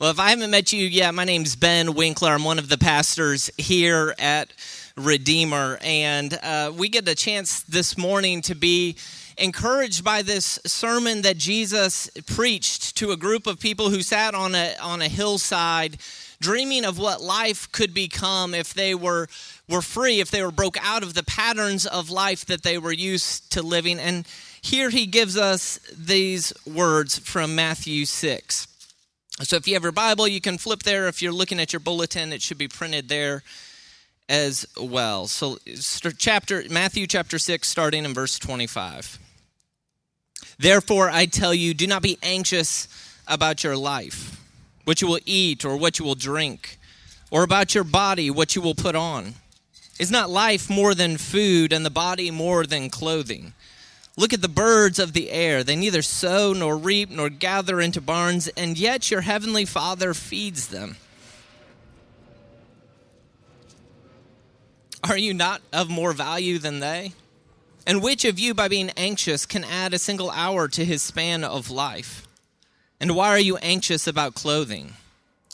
Well, if I haven't met you yet, my name's Ben Winkler. I'm one of the pastors here at Redeemer. And uh, we get a chance this morning to be encouraged by this sermon that Jesus preached to a group of people who sat on a, on a hillside dreaming of what life could become if they were, were free, if they were broke out of the patterns of life that they were used to living. And here he gives us these words from Matthew 6. So if you have your Bible, you can flip there. If you're looking at your bulletin, it should be printed there as well. So chapter Matthew chapter 6 starting in verse 25. Therefore I tell you, do not be anxious about your life, what you will eat or what you will drink, or about your body, what you will put on. Is not life more than food and the body more than clothing? Look at the birds of the air. They neither sow nor reap nor gather into barns, and yet your heavenly Father feeds them. Are you not of more value than they? And which of you, by being anxious, can add a single hour to his span of life? And why are you anxious about clothing?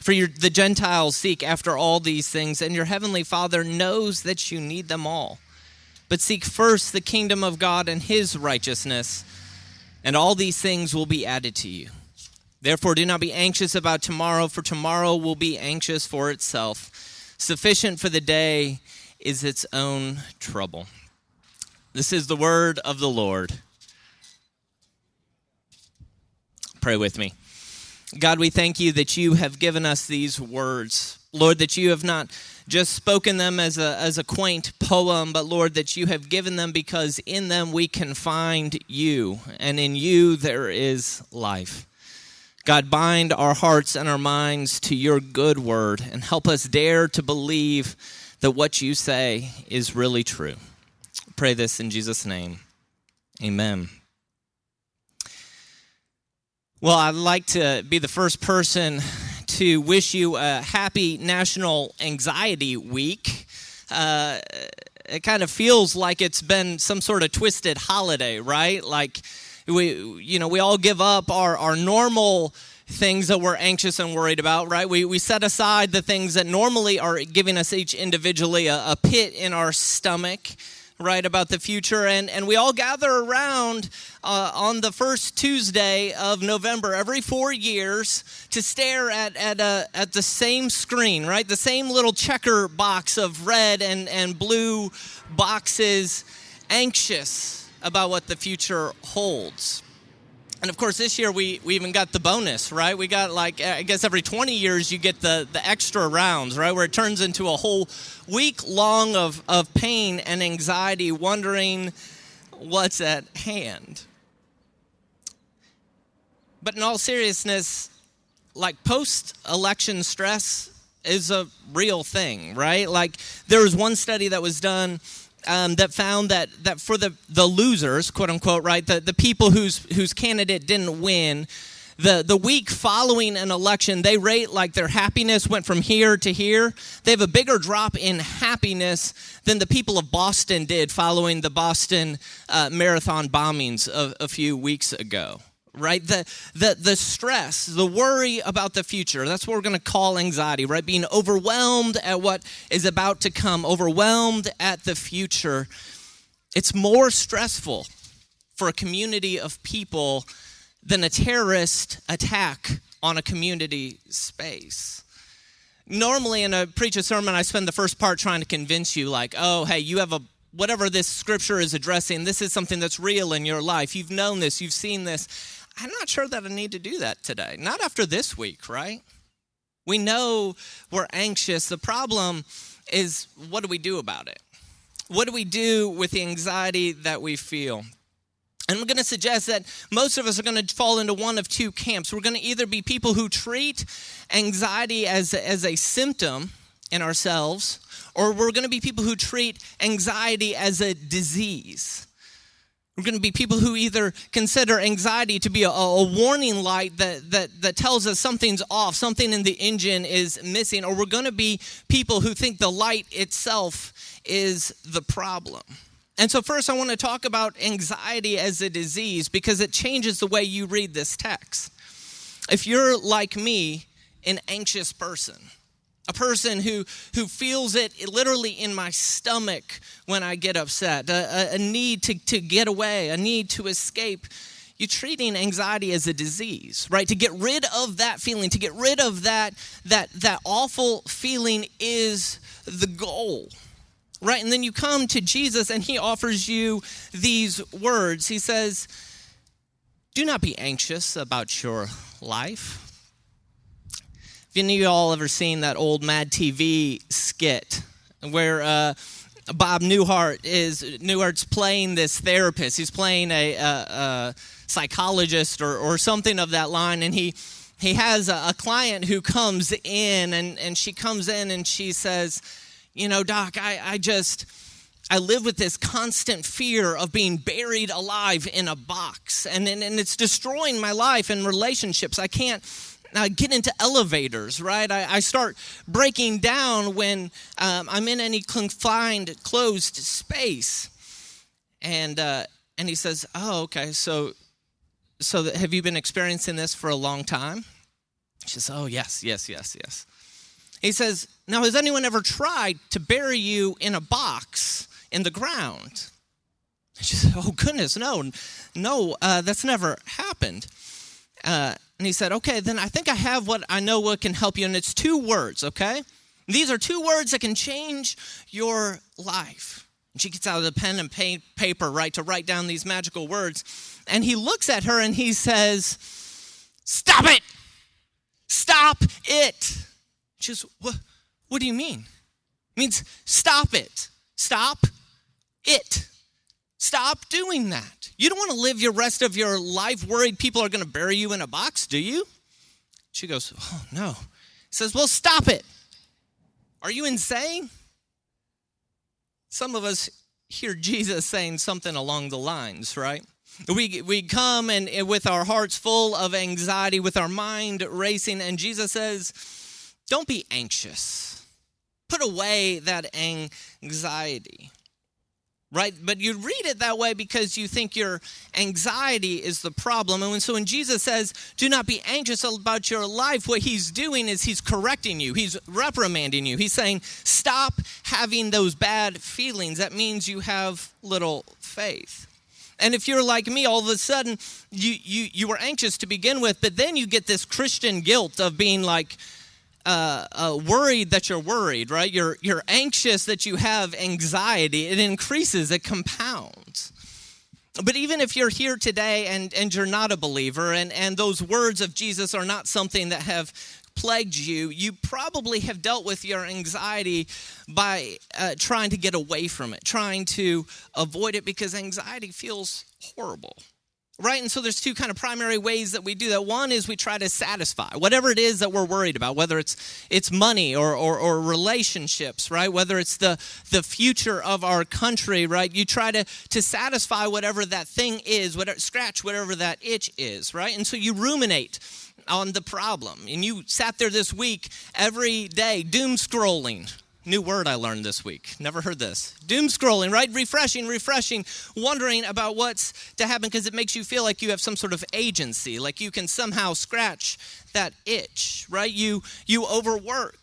For your, the Gentiles seek after all these things, and your heavenly Father knows that you need them all. But seek first the kingdom of God and his righteousness, and all these things will be added to you. Therefore, do not be anxious about tomorrow, for tomorrow will be anxious for itself. Sufficient for the day is its own trouble. This is the word of the Lord. Pray with me. God, we thank you that you have given us these words. Lord, that you have not just spoken them as a, as a quaint poem, but Lord, that you have given them because in them we can find you, and in you there is life. God, bind our hearts and our minds to your good word and help us dare to believe that what you say is really true. Pray this in Jesus' name. Amen. Well, I'd like to be the first person to wish you a happy National Anxiety Week. Uh, it kind of feels like it's been some sort of twisted holiday, right? Like we, you know, we all give up our, our normal things that we're anxious and worried about, right? We, we set aside the things that normally are giving us each individually a, a pit in our stomach right, about the future. And, and we all gather around uh, on the first Tuesday of November every four years to stare at, at, uh, at the same screen, right? The same little checker box of red and, and blue boxes, anxious about what the future holds. And of course, this year we, we even got the bonus, right? We got like, I guess every 20 years you get the, the extra rounds, right? Where it turns into a whole week long of, of pain and anxiety, wondering what's at hand. But in all seriousness, like post election stress is a real thing, right? Like there was one study that was done um, that found that, that for the, the losers, quote unquote, right, the, the people whose, whose candidate didn't win, the, the week following an election, they rate like their happiness went from here to here. They have a bigger drop in happiness than the people of Boston did following the Boston uh, marathon bombings a, a few weeks ago right? The, the the stress the worry about the future. That's what we're going to call anxiety right? Being overwhelmed at what is about to come overwhelmed at the future. It's more stressful for a community of people than a terrorist attack on a community space. Normally in a preach a sermon i spend the first part trying to convince you like oh hey you have a whatever this scripture is addressing this is something that's real in your life. You've known this you've seen this I'm not sure that I need to do that today. Not after this week, right? We know we're anxious. The problem is what do we do about it? What do we do with the anxiety that we feel? And I'm going to suggest that most of us are going to fall into one of two camps. We're going to either be people who treat anxiety as, as a symptom in ourselves, or we're going to be people who treat anxiety as a disease. We're going to be people who either consider anxiety to be a, a, warning light that, that, that tells us something's off, something in the engine is missing, or we're going to be people who think the light itself is the problem. And so, first, I want to talk about anxiety as a disease because it changes the way you read this text. If you're like me, an anxious person, a person who, who feels it literally in my stomach when I get upset, a, a, need to, to get away, a need to escape, you're treating anxiety as a disease, right? To get rid of that feeling, to get rid of that, that, that awful feeling is the goal right? And then you come to Jesus and he offers you these words. He says, Do not be anxious about your life. Have any of y'all ever seen that old Mad TV skit where uh, Bob Newhart is Newhart's playing this therapist? He's playing a, a, a psychologist or, or something of that line, and he he has a, a client who comes in, and, and she comes in and she says, you know, Doc, I, I just, I live with this constant fear of being buried alive in a box, and, and, and it's destroying my life and relationships. I can't uh, get into elevators, right? I, I start breaking down when um, I'm in any confined, closed space. And, uh, and he says, Oh, okay, so, so have you been experiencing this for a long time? She says, Oh, yes, yes, yes, yes. He says, Now, has anyone ever tried to bury you in a box in the ground? She said, Oh, goodness, no, no, uh, that's never happened. Uh, and he said, Okay, then I think I have what I know what can help you. And it's two words, okay? These are two words that can change your life. And she gets out of the pen and paper, right, to write down these magical words. And he looks at her and he says, Stop it! Stop it! She goes, what, what do you mean? It means stop it. Stop it. Stop doing that. You don't want to live your rest of your life worried people are going to bury you in a box, do you? She goes, Oh, no. He says, Well, stop it. Are you insane? Some of us hear Jesus saying something along the lines, right? We, we come and, and with our hearts full of anxiety, with our mind racing, and Jesus says, don't be anxious. Put away that anxiety. Right? But you read it that way because you think your anxiety is the problem. And so when Jesus says, do not be anxious about your life, what he's doing is he's correcting you, he's reprimanding you. He's saying, stop having those bad feelings. That means you have little faith. And if you're like me, all of a sudden you, you, you were anxious to begin with, but then you get this Christian guilt of being like, uh, uh, worried that you're worried, right? You're, you're anxious that you have anxiety. It increases, it compounds. But even if you're here today and, and you're not a believer, and, and those words of Jesus are not something that have plagued you, you probably have dealt with your anxiety by uh, trying to get away from it, trying to avoid it because anxiety feels horrible right? And so there's two kind of primary ways that we do that. One is we try to satisfy whatever it is that we're worried about whether it's it's money or, or, or relationships right? Whether it's the the future of our country right? You try to to satisfy whatever that thing is whatever scratch whatever that itch is right? And so you ruminate on the problem. And you sat there this week every day doom scrolling New word I learned this week. Never heard this. Doom scrolling, right? Refreshing, refreshing, wondering about what's to happen because it makes you feel like you have some sort of agency, like you can somehow scratch that itch, right? You you overwork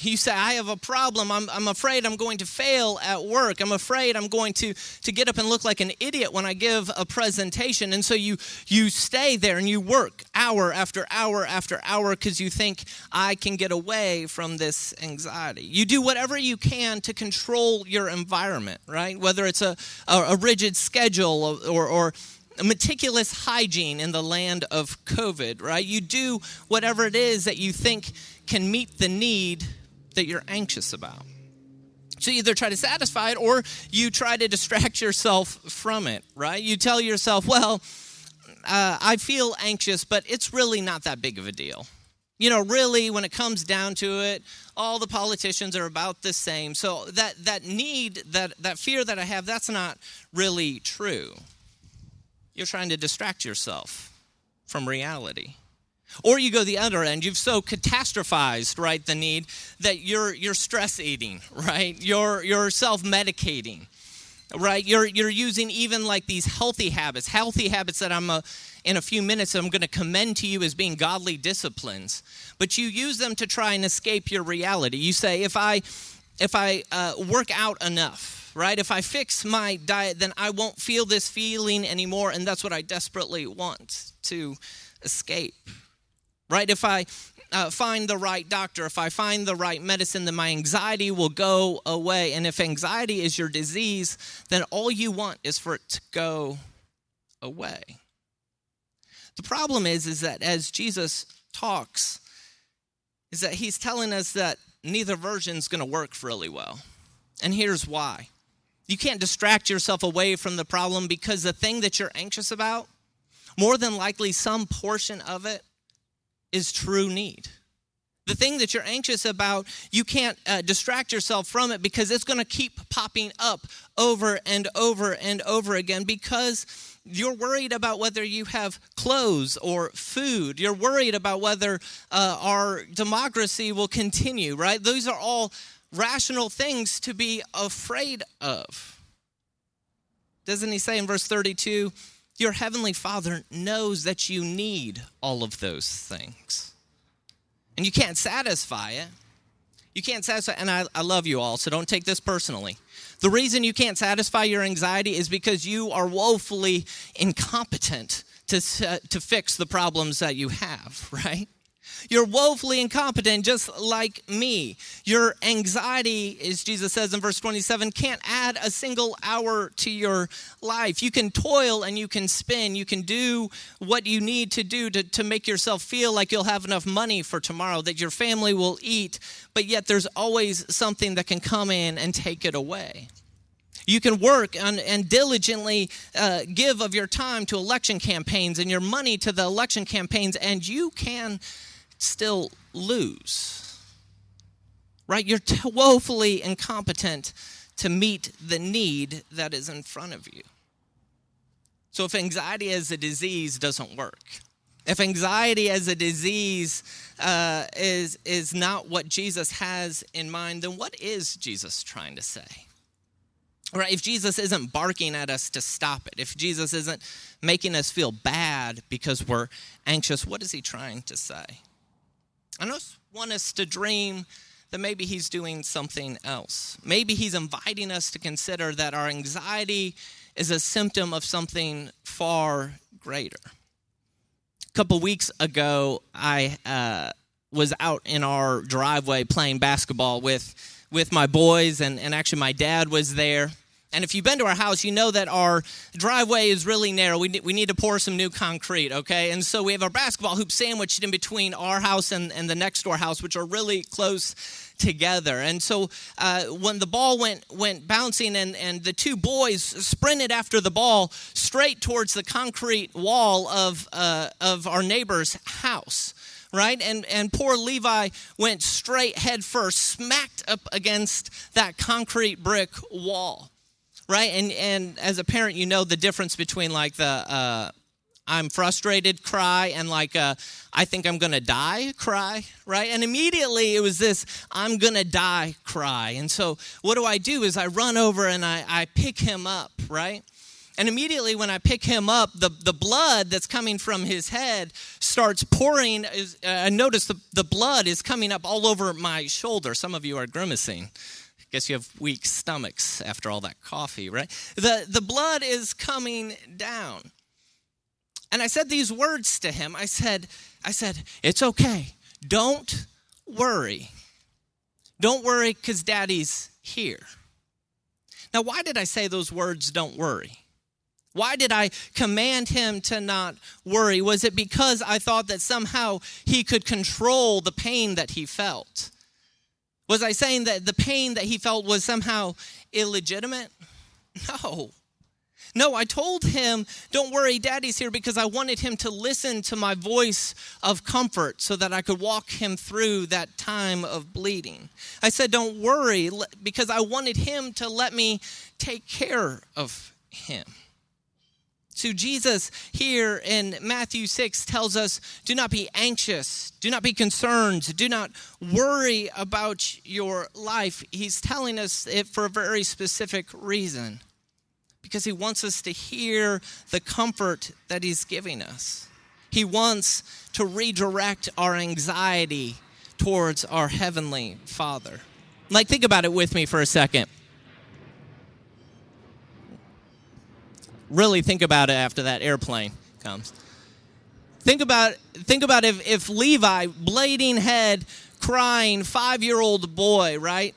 you say i have a problem. I'm, I'm afraid i'm going to fail at work. I'm afraid i'm going to, to get up and look like an idiot when i give a presentation. And so you you stay there and you work hour after hour after hour because you think i can get away from this anxiety. You do whatever you can to control your environment right? Whether it's a, a, a rigid schedule or, or meticulous hygiene in the land of covid right? You do whatever it is that you think can meet the need that you're anxious about. So either try to satisfy it or you try to distract yourself from it, right? You tell yourself, well, uh, I feel anxious, but it's really not that big of a deal. You know, really, when it comes down to it, all the politicians are about the same. So that, that need, that, that fear that I have, that's not really true. You're trying to distract yourself from reality. Or you go the other end, you've so catastrophized, right, the need that you're you're stress eating, right? You're you're self-medicating. Right? You're you're using even like these healthy habits, healthy habits that I'm a, in a few minutes I'm going to commend to you as being godly disciplines. But you use them to try and escape your reality. You say if I if I uh, work out enough, right? If I fix my diet, then I won't feel this feeling anymore, and that's what I desperately want to escape right? If I uh, find the right doctor, if I find the right medicine, then my anxiety will go away. And if anxiety is your disease, then all you want is for it to go away. The problem is, is that as Jesus talks, is that he's telling us that neither version is going to work really well. And here's why. You can't distract yourself away from the problem because the thing that you're anxious about, more than likely some portion of it is true need. The thing that you're anxious about, you can't uh, distract yourself from it because it's going to keep popping up over and over and over again because you're worried about whether you have clothes or food. You're worried about whether uh, our democracy will continue, right? Those are all rational things to be afraid of. Doesn't he say in verse 32? Your heavenly Father knows that you need all of those things. And you can't satisfy it. You can't satisfy, and I, I love you all, so don't take this personally. The reason you can't satisfy your anxiety is because you are woefully incompetent to, to fix the problems that you have, right? You're woefully incompetent, just like me. Your anxiety, as Jesus says in verse 27, can't add a single hour to your life. You can toil and you can spin. You can do what you need to do to, to make yourself feel like you'll have enough money for tomorrow, that your family will eat, but yet there's always something that can come in and take it away. You can work on, and diligently uh, give of your time to election campaigns and your money to the election campaigns, and you can still lose. Right? You're woefully incompetent to meet the need that is in front of you. So, if anxiety as a disease doesn't work, if anxiety as a disease uh, is, is not what Jesus has in mind, then what is Jesus trying to say? Right? If Jesus isn't barking at us to stop it, if Jesus isn't making us feel bad because we're anxious, what is he trying to say? I just want us to dream that maybe he's doing something else. Maybe he's inviting us to consider that our anxiety is a symptom of something far greater. A couple weeks ago, I uh, was out in our driveway playing basketball with with my boys, and, and actually my dad was there. And if you've been to our house, you know that our driveway is really narrow. We, we need to pour some new concrete, okay? And so we have our basketball hoop sandwiched in between our house and, and the next door house, which are really close together. And so uh, when the ball went went bouncing and, and the two boys sprinted after the ball straight towards the concrete wall of, uh, of our neighbor's house right? And and poor Levi went straight head first, smacked up against that concrete brick wall right? And and as a parent, you know the difference between like the uh, I'm frustrated cry and like uh, I think I'm gonna die cry, right? And immediately it was this I'm gonna die cry. And so what do I do? Is I run over and I, I pick him up, right? And immediately when I pick him up, the, the blood that's coming from his head starts pouring. Uh, notice the, the blood is coming up all over my shoulder. Some of you are grimacing guess you have weak stomachs after all that coffee, right? The, the blood is coming down. And I said these words to him. I said, I said, it's okay. Don't worry. Don't worry because daddy's here. Now, why did I say those words, don't worry? Why did I command him to not worry? Was it because I thought that somehow he could control the pain that he felt? Was I saying that the pain that he felt was somehow illegitimate? No. No, I told him, don't worry, daddy's here because I wanted him to listen to my voice of comfort so that I could walk him through that time of bleeding. I said, don't worry because I wanted him to let me take care of him. So, Jesus here in Matthew 6 tells us do not be anxious, do not be concerned, do not worry about your life. He's telling us it for a very specific reason because he wants us to hear the comfort that he's giving us. He wants to redirect our anxiety towards our heavenly Father. Like, think about it with me for a second. Really think about it after that airplane comes. Think about think about if, if Levi, blading head, crying, five year old boy, right?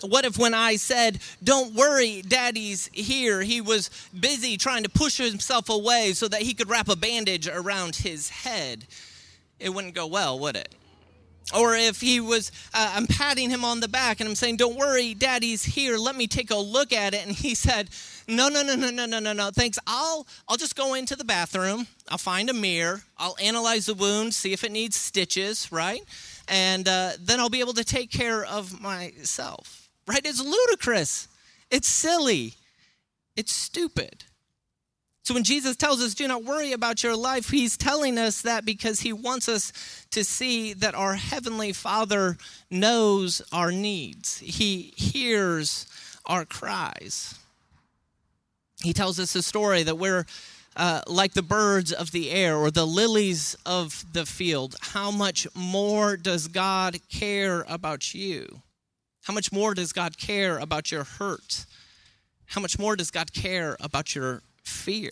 What if when I said, Don't worry, daddy's here, he was busy trying to push himself away so that he could wrap a bandage around his head? It wouldn't go well, would it? Or if he was, uh, I'm patting him on the back and I'm saying, Don't worry, daddy's here, let me take a look at it. And he said, No, no, no, no, no, no, no, no, thanks. I'll, I'll just go into the bathroom, I'll find a mirror, I'll analyze the wound, see if it needs stitches, right? And uh, then I'll be able to take care of myself right? It's ludicrous. It's silly. It's stupid. So when Jesus tells us, do not worry about your life, he's telling us that because he wants us to see that our Heavenly Father knows our needs, he hears our cries. He tells us a story that we're uh, like the birds of the air or the lilies of the field. How much more does God care about you? How much more does God care about your hurt? How much more does God care about your fear?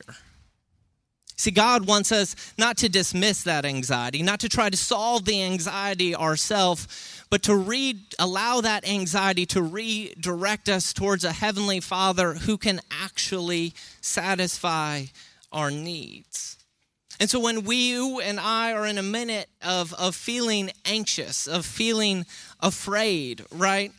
See, God wants us not to dismiss that anxiety, not to try to solve the anxiety ourselves, but to re- allow that anxiety to redirect us towards a heavenly Father who can actually satisfy our needs. And so when we, you and I are in a minute of, of feeling anxious, of feeling afraid, right?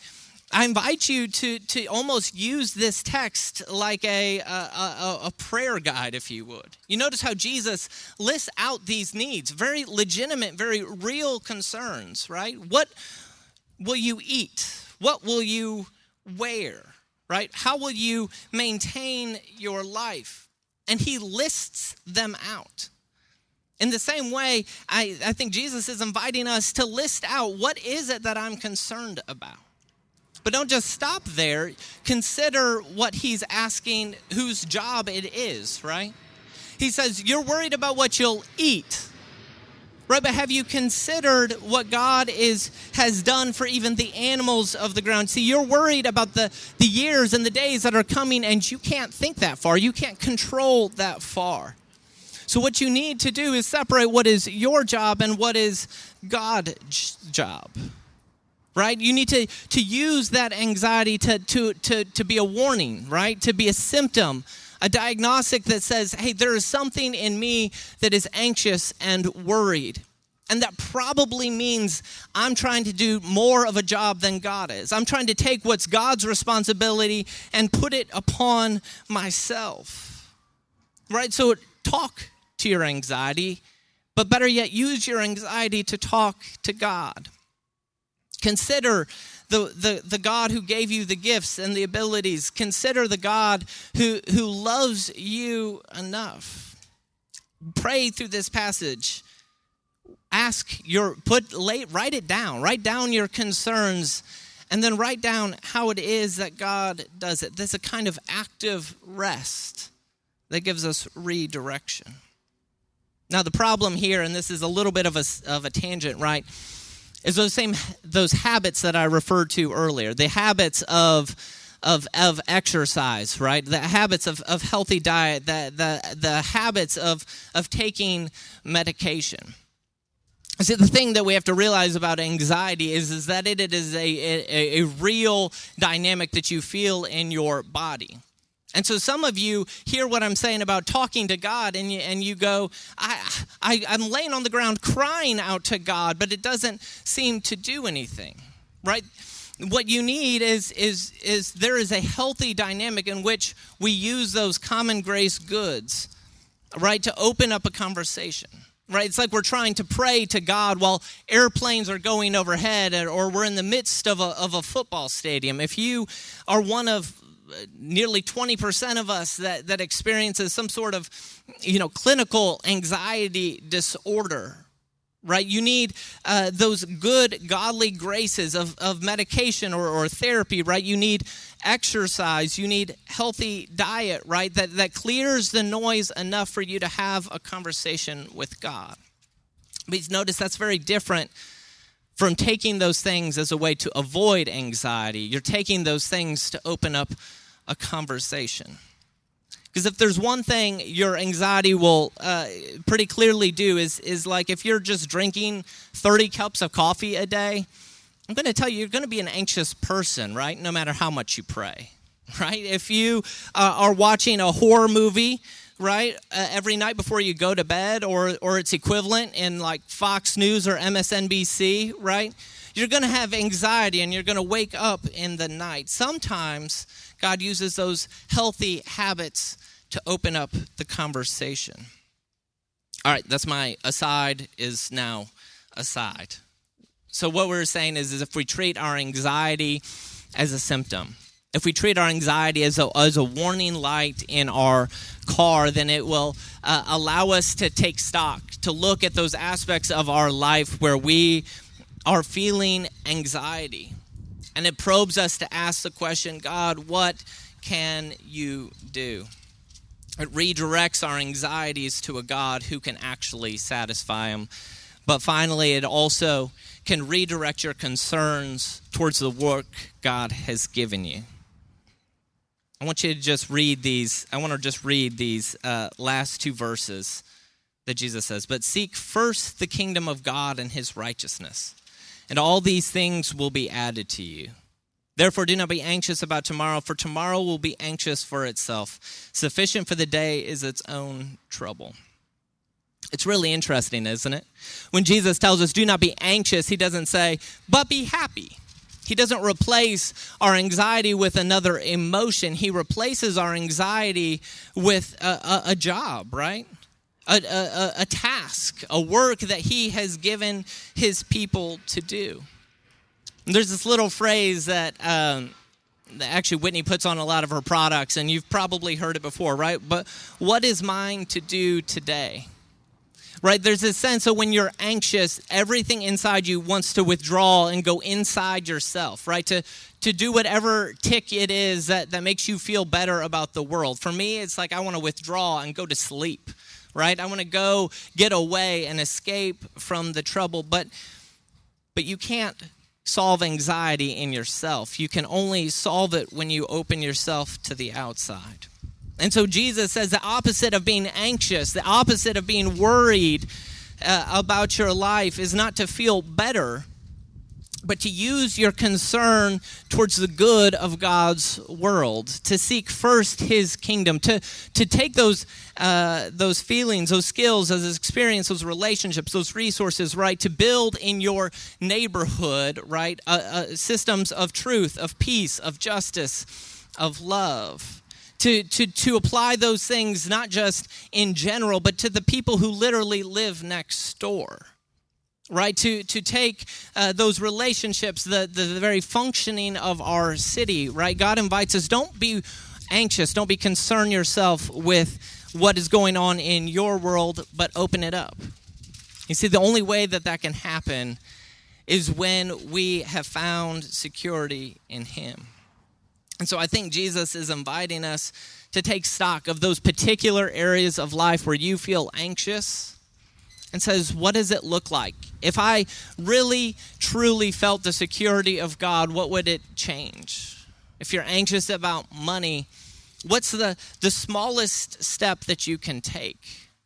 I invite you to, to almost use this text like a, a, a, a, prayer guide, if you would. You notice how Jesus lists out these needs, very legitimate, very real concerns, right? What will you eat? What will you wear, right? How will you maintain your life? And he lists them out. In the same way, I, I think Jesus is inviting us to list out what is it that I'm concerned about but don't just stop there. Consider what he's asking, whose job it is, right? He says, You're worried about what you'll eat. Right, but have you considered what God is has done for even the animals of the ground? See, you're worried about the, the years and the days that are coming, and you can't think that far. You can't control that far. So what you need to do is separate what is your job and what is God's job right? You need to, to use that anxiety to, to, to, to be a warning, right? To be a symptom, a diagnostic that says, hey, there is something in me that is anxious and worried. And that probably means I'm trying to do more of a job than God is. I'm trying to take what's God's responsibility and put it upon myself. Right? So talk to your anxiety, but better yet, use your anxiety to talk to God. Consider the, the, the God who gave you the gifts and the abilities. Consider the God who, who loves you enough. Pray through this passage. Ask your, put, lay, write it down. Write down your concerns and then write down how it is that God does it. There's a kind of active rest that gives us redirection. Now, the problem here, and this is a little bit of a, of a tangent, right? Is those same those habits that I referred to earlier, the habits of of of exercise, right? The habits of, of healthy diet, the, the the habits of of taking medication. See, the thing that we have to realize about anxiety is, is that it, it is a, a, a real dynamic that you feel in your body. And so some of you hear what I'm saying about talking to God and you, and you go, I, I, I'm laying on the ground crying out to God, but it doesn't seem to do anything. right? What you need is is is there is a healthy dynamic in which we use those common grace goods, right, to open up a conversation right? It's like we're trying to pray to God while airplanes are going overhead or we're in the midst of a, of a football stadium. If you are one of nearly 20% of us that, that experiences some sort of you know clinical anxiety disorder right? You need uh, those good godly graces of, of medication or, or therapy right? You need exercise. You need healthy diet right? That, that clears the noise enough for you to have a conversation with god. But notice that's very different from taking those things as a way to avoid anxiety you're taking those things to open up a conversation because if there's one thing your anxiety will uh, pretty clearly do is, is like if you're just drinking 30 cups of coffee a day, I'm going to tell you, you're going to be an anxious person, right? No matter how much you pray, right? If you uh, are watching a horror movie, right, uh, every night before you go to bed, or, or its equivalent in like Fox News or MSNBC, right? You're going to have anxiety and you're going to wake up in the night. Sometimes God uses those healthy habits to open up the conversation. All right, that's my aside is now aside. So what we're saying is, is if we treat our anxiety as a symptom, if we treat our anxiety as a, as a warning light in our car, then it will uh, allow us to take stock, to look at those aspects of our life where we are feeling anxiety. And it probes us to ask the question God, what can you do? It redirects our anxieties to a God who can actually satisfy them. But finally, it also can redirect your concerns towards the work God has given you. I want you to just read these. I want to just read these uh, last two verses that Jesus says. But seek first the kingdom of God and his righteousness, and all these things will be added to you. Therefore, do not be anxious about tomorrow, for tomorrow will be anxious for itself. Sufficient for the day is its own trouble. It's really interesting, isn't it? When Jesus tells us, do not be anxious, he doesn't say, but be happy. He doesn't replace our anxiety with another emotion. He replaces our anxiety with a, a, a job, right? A, a, a task, a work that he has given his people to do. There's this little phrase that, um, that actually Whitney puts on a lot of her products, and you've probably heard it before, right? But what is mine to do today? Right? There's this sense of when you're anxious, everything inside you wants to withdraw and go inside yourself, right? To to do whatever tick it is that, that makes you feel better about the world. For me, it's like I want to withdraw and go to sleep, right? I want to go get away and escape from the trouble. But but you can't solve anxiety in yourself. You can only solve it when you open yourself to the outside. And so Jesus says the opposite of being anxious, the opposite of being worried uh, about your life is not to feel better, but to use your concern towards the good of God's world, to seek first His kingdom, to, to take those, uh, those feelings, those skills, those experiences, those relationships, those resources, right, to build in your neighborhood, right, uh, uh, systems of truth, of peace, of justice, of love. To, to, to apply those things not just in general, but to the people who literally live next door right? To to take uh, those relationships the, the, the very functioning of our city right? God invites us don't be anxious don't be concerned yourself with what is going on in your world but open it up. You see the only way that that can happen is when we have found security in him and so i think jesus is inviting us to take stock of those particular areas of life where you feel anxious and says, What does it look like? If I really, truly felt the security of God, what would it change? If you're anxious about money, what's the, the smallest step that you can take?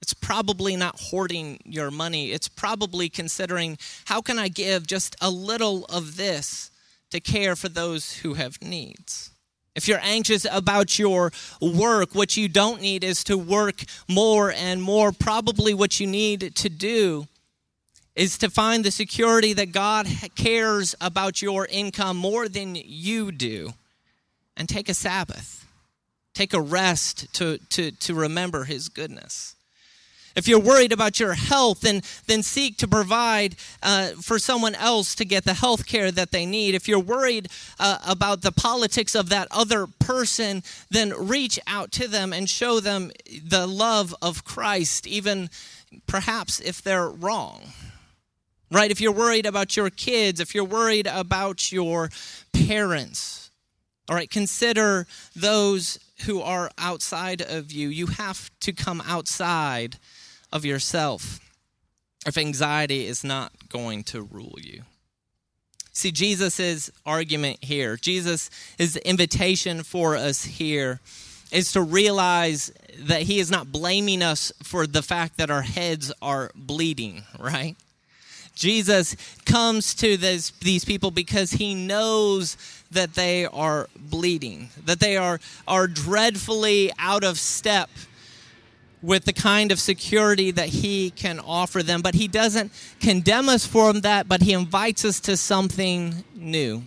It's probably not hoarding your money. It's probably considering how can I give just a little of this to care for those who have needs. If you're anxious about your work, what you don't need is to work more and more. Probably what you need to do is to find the security that God cares about your income more than you do and take a Sabbath. Take a rest to, to, to remember His goodness. If you're worried about your health, then, then seek to provide uh, for someone else to get the health care that they need. If you're worried uh, about the politics of that other person, then reach out to them and show them the love of Christ, even perhaps if they're wrong. Right? If you're worried about your kids, if you're worried about your parents, all right, consider those who are outside of you. You have to come outside of yourself if anxiety is not going to rule you. See, Jesus' argument here, Jesus' invitation for us here is to realize that he is not blaming us for the fact that our heads are bleeding, right? Jesus comes to this, these people because he knows that they are bleeding, that they are, are dreadfully out of step with the kind of security that he can offer them. But he doesn't condemn us for that, but he invites us to something new.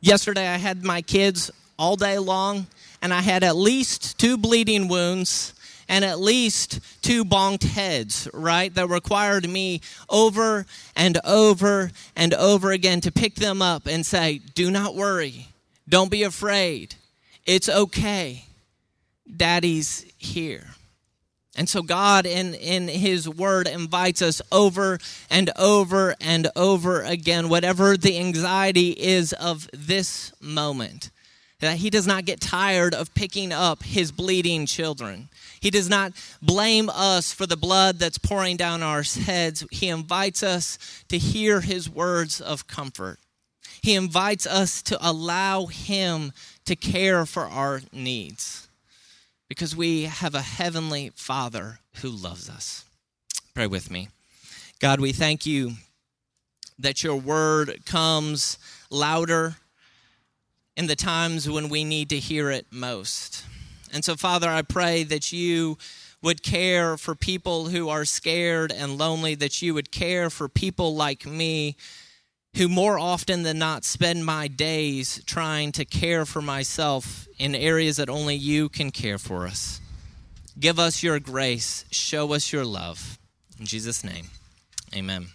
Yesterday, I had my kids all day long, and I had at least two bleeding wounds and at least two bonked heads, right? That required me over and over and over again to pick them up and say, Do not worry. Don't be afraid. It's okay. Daddy's here. And so God in, in his word invites us over and over and over again, whatever the anxiety is of this moment, that he does not get tired of picking up his bleeding children. He does not blame us for the blood that's pouring down our heads. He invites us to hear his words of comfort. He invites us to allow him to care for our needs because we have a heavenly Father who loves us. Pray with me. God, we thank you that your word comes louder in the times when we need to hear it most. And so, Father, I pray that you would care for people who are scared and lonely, that you would care for people like me who more often than not spend my days trying to care for myself in areas that only you can care for us. Give us your grace, show us your love. In Jesus' name, amen.